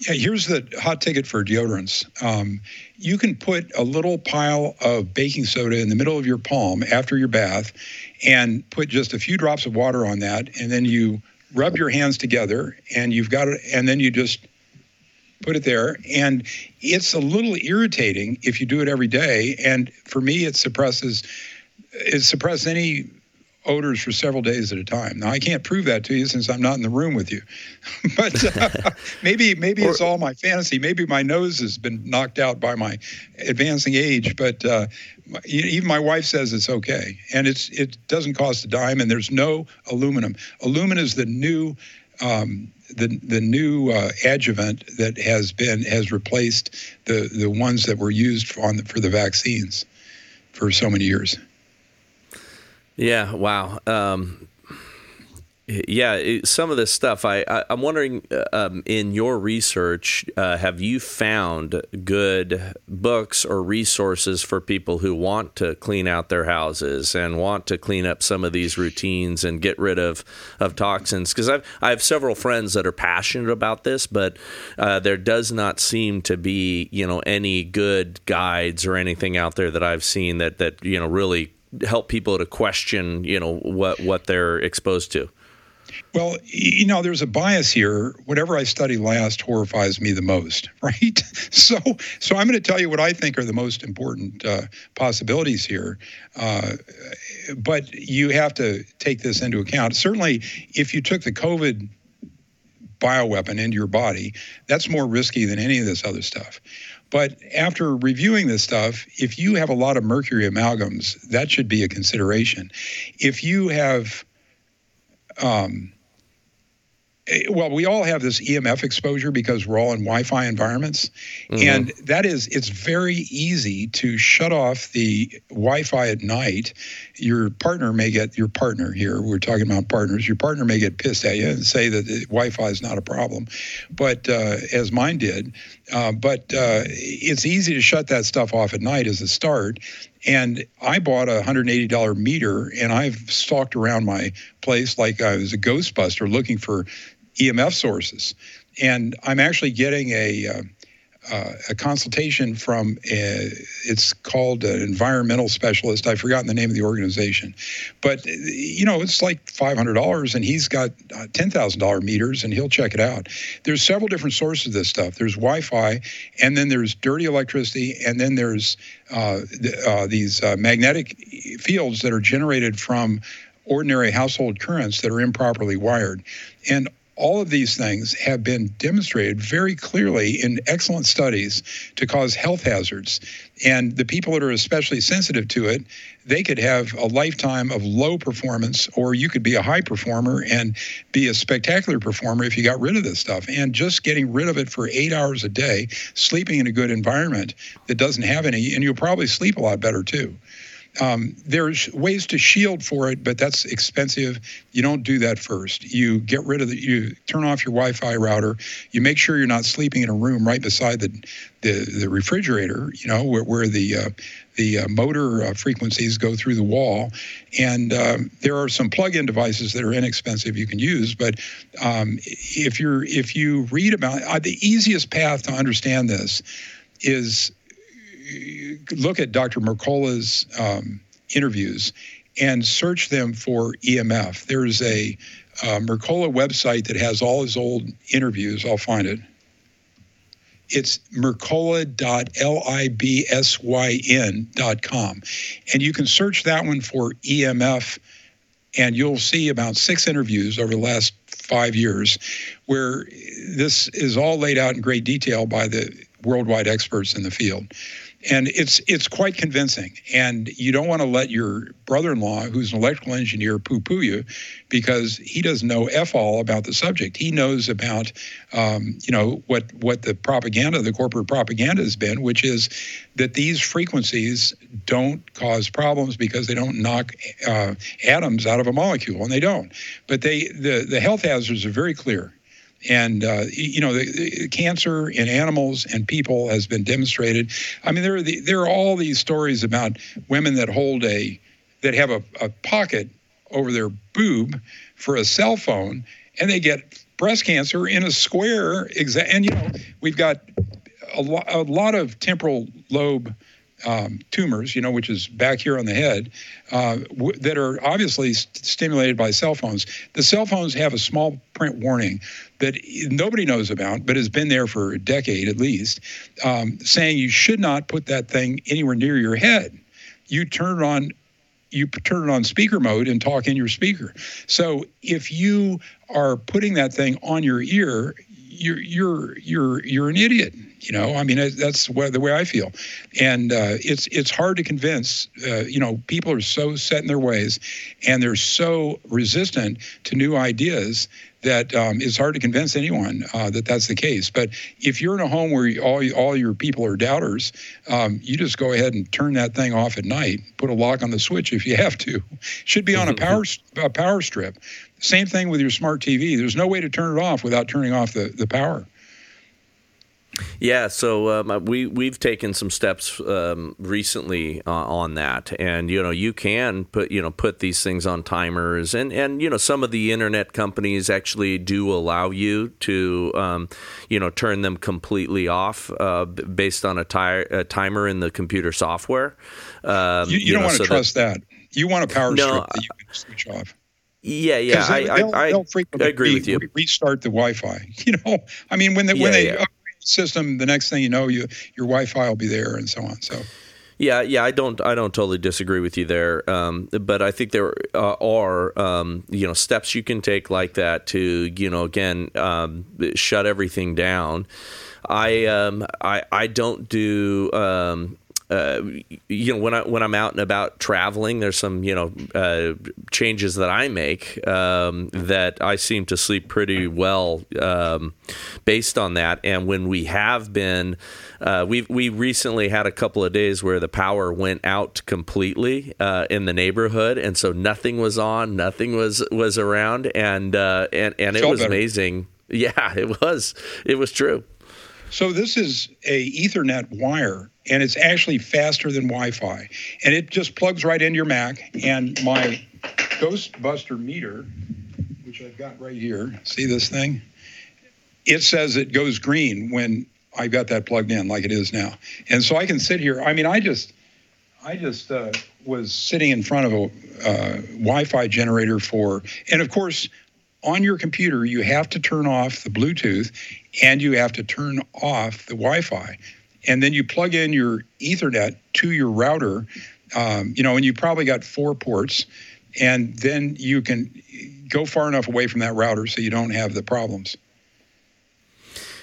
Yeah, here's the hot ticket for deodorants. Um, you can put a little pile of baking soda in the middle of your palm after your bath and put just a few drops of water on that. And then you rub your hands together and you've got it, and then you just put it there. And it's a little irritating if you do it every day. And for me, it suppresses it suppresses any odors for several days at a time. Now I can't prove that to you since I'm not in the room with you, but uh, maybe maybe it's all my fantasy. Maybe my nose has been knocked out by my advancing age, but uh, even my wife says it's okay, and it's it doesn't cost a dime, and there's no aluminum. Aluminum is the new. Um, the the new uh, adjuvant that has been has replaced the the ones that were used on the, for the vaccines for so many years. Yeah. Wow. Um, yeah, it, some of this stuff. I, I am wondering, uh, um, in your research, uh, have you found good books or resources for people who want to clean out their houses and want to clean up some of these routines and get rid of of toxins? Because I've I have several friends that are passionate about this, but uh, there does not seem to be you know any good guides or anything out there that I've seen that that you know really help people to question, you know, what what they're exposed to? Well, you know, there's a bias here. Whatever I study last horrifies me the most, right? So, so I'm going to tell you what I think are the most important uh, possibilities here. Uh, but you have to take this into account. Certainly, if you took the COVID bioweapon into your body, that's more risky than any of this other stuff. But after reviewing this stuff, if you have a lot of mercury amalgams, that should be a consideration. If you have, um, well, we all have this EMF exposure because we're all in Wi-Fi environments, mm-hmm. and that is it's very easy to shut off the Wi-Fi at night. Your partner may get your partner here. We're talking about partners. Your partner may get pissed at you and say that Wi-Fi is not a problem, but uh, as mine did. Uh, but uh, it's easy to shut that stuff off at night as a start. And I bought a $180 meter, and I've stalked around my place like I was a Ghostbuster looking for EMF sources. And I'm actually getting a uh, uh, a consultation from a, it's called an environmental specialist. I've forgotten the name of the organization, but you know it's like five hundred dollars, and he's got uh, ten thousand dollar meters, and he'll check it out. There's several different sources of this stuff. There's Wi-Fi, and then there's dirty electricity, and then there's uh, uh these uh, magnetic fields that are generated from ordinary household currents that are improperly wired. And all of these things have been demonstrated very clearly in excellent studies to cause health hazards. And the people that are especially sensitive to it, they could have a lifetime of low performance, or you could be a high performer and be a spectacular performer if you got rid of this stuff. And just getting rid of it for eight hours a day, sleeping in a good environment that doesn't have any, and you'll probably sleep a lot better too. Um, there's ways to shield for it, but that's expensive. You don't do that first. You get rid of the, you turn off your Wi-Fi router. You make sure you're not sleeping in a room right beside the the, the refrigerator. You know where, where the uh, the uh, motor uh, frequencies go through the wall, and um, there are some plug-in devices that are inexpensive you can use. But um, if you're if you read about uh, the easiest path to understand this is look at Dr. Mercola's um, interviews and search them for EMF. There's a uh, Mercola website that has all his old interviews. I'll find it. It's mercola.libsyn.com. And you can search that one for EMF, and you'll see about six interviews over the last five years where this is all laid out in great detail by the worldwide experts in the field and it's it's quite convincing. And you don't want to let your brother-in-law, who's an electrical engineer, poo-poo you, because he doesn't know f all about the subject. He knows about, um, you know, what what the propaganda, the corporate propaganda has been, which is that these frequencies don't cause problems because they don't knock uh, atoms out of a molecule, and they don't. But they the the health hazards are very clear and uh, you know, the, the cancer in animals and people has been demonstrated. I mean, there are the, there are all these stories about women that hold a that have a, a pocket over their boob for a cell phone, and they get breast cancer in a square. Exa- and you know, we've got a, lo- a lot of temporal lobe um, tumors, you know, which is back here on the head, uh, w- that are obviously st- stimulated by cell phones. The cell phones have a small print warning that nobody knows about, but has been there for a decade at least, um, saying you should not put that thing anywhere near your head. You turn it on. You turn it on speaker mode and talk in your speaker. So if you are putting that thing on your ear, you're you're you're you're an idiot. You know, I mean, that's the way I feel, and uh, it's it's hard to convince. Uh, you know, people are so set in their ways, and they're so resistant to new ideas that um, it's hard to convince anyone uh, that that's the case. But if you're in a home where all all your people are doubters, um, you just go ahead and turn that thing off at night. Put a lock on the switch if you have to. Should be on a power a power strip. Same thing with your smart TV. There's no way to turn it off without turning off the, the power. Yeah, so um, we we've taken some steps um, recently uh, on that, and you know you can put you know put these things on timers, and and you know some of the internet companies actually do allow you to um, you know turn them completely off uh, based on a, tire, a, timer in the computer software. Um, you, you, you, don't know, want to so trust that, that. You want a power no, strip that you can switch off. Yeah, yeah, I, they'll, I, they'll I, agree with you. Restart the Wi-Fi. You know, I mean, when they yeah, when they yeah system, the next thing you know, you your Wi-Fi will be there, and so on. So. Yeah, yeah, I don't, I don't totally disagree with you there, um, but I think there uh, are, um, you know, steps you can take like that to, you know, again, um, shut everything down. I, um, I, I don't do, um, uh, you know when I when I'm out and about traveling, there's some you know uh, changes that I make um, that I seem to sleep pretty well um, based on that. And when we have been, uh, we we recently had a couple of days where the power went out completely uh, in the neighborhood, and so nothing was on, nothing was was around, and uh, and and it was better. amazing. Yeah, it was. It was true. So this is a Ethernet wire, and it's actually faster than Wi-Fi, and it just plugs right into your Mac. And my Ghostbuster meter, which I've got right here, see this thing? It says it goes green when I've got that plugged in, like it is now. And so I can sit here. I mean, I just, I just uh, was sitting in front of a uh, Wi-Fi generator for, and of course, on your computer, you have to turn off the Bluetooth and you have to turn off the Wi Fi. And then you plug in your Ethernet to your router, um, you know, and you probably got four ports. And then you can go far enough away from that router so you don't have the problems.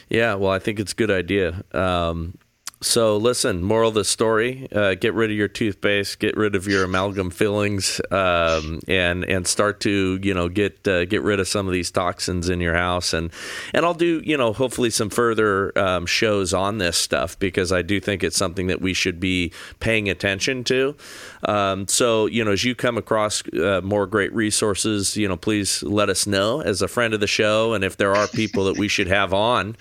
Yeah, well, I think it's a good idea. Um, so listen, moral of the story: uh, get rid of your toothpaste, get rid of your amalgam fillings, um, and and start to you know get uh, get rid of some of these toxins in your house. And and I'll do you know hopefully some further um, shows on this stuff because I do think it's something that we should be paying attention to. Um, so you know as you come across uh, more great resources, you know please let us know as a friend of the show, and if there are people that we should have on,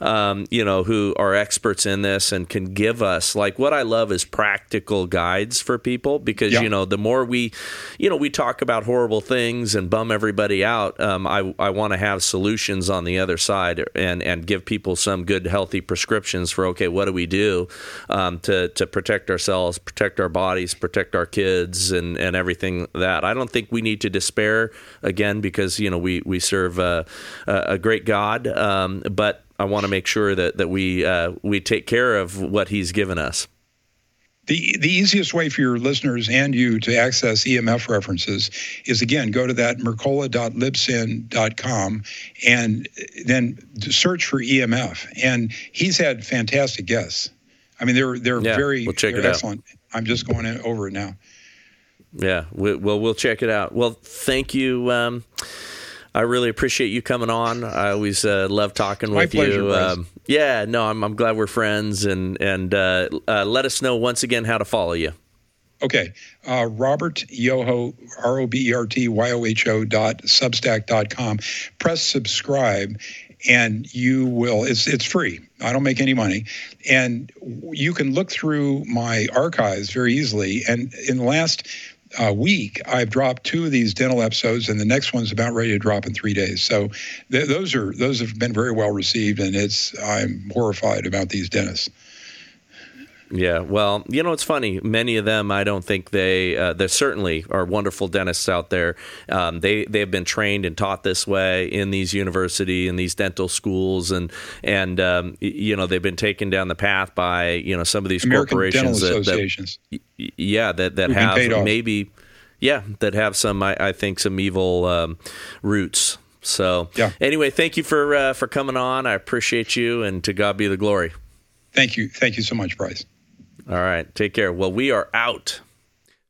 um, you know who are experts in this and can give us like what I love is practical guides for people because yeah. you know the more we you know we talk about horrible things and bum everybody out um, I, I want to have solutions on the other side and and give people some good healthy prescriptions for okay what do we do um, to to protect ourselves protect our bodies protect our kids and and everything that I don't think we need to despair again because you know we we serve a, a great God um, but I want to make sure that that we uh, we take care of what He's given us. The, the easiest way for your listeners and you to access EMF references is again go to that mercola.libsyn.com and then search for EMF. And he's had fantastic guests. I mean, they're they're yeah, very we'll check they're it excellent. Out. I'm just going over it now. Yeah, we, well, we'll check it out. Well, thank you. Um, I really appreciate you coming on. I always uh, love talking My with pleasure, you. Um, yeah, no, I'm, I'm glad we're friends, and and uh, uh, let us know once again how to follow you. Okay, uh, Robert Yoho R O B E R T Y O H O dot substack dot com. Press subscribe, and you will. It's it's free. I don't make any money, and you can look through my archives very easily. And in the last uh, week, I've dropped two of these dental episodes, and the next one's about ready to drop in three days. So th- those are those have been very well received, and it's I'm horrified about these dentists. Yeah, well, you know, it's funny. Many of them, I don't think they. Uh, there certainly are wonderful dentists out there. Um, they they have been trained and taught this way in these university in these dental schools, and and um, you know they've been taken down the path by you know some of these American corporations dental that, associations. that yeah that that Who've been paid have maybe yeah that have some I, I think some evil um, roots. So Yeah. anyway, thank you for uh, for coming on. I appreciate you, and to God be the glory. Thank you, thank you so much, Bryce. All right. Take care. Well, we are out.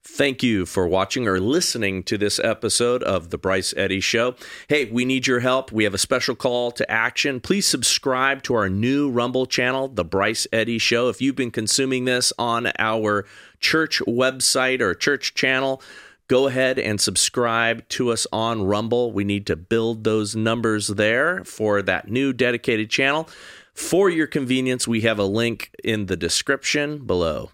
Thank you for watching or listening to this episode of The Bryce Eddy Show. Hey, we need your help. We have a special call to action. Please subscribe to our new Rumble channel, The Bryce Eddy Show. If you've been consuming this on our church website or church channel, go ahead and subscribe to us on Rumble. We need to build those numbers there for that new dedicated channel. For your convenience, we have a link in the description below.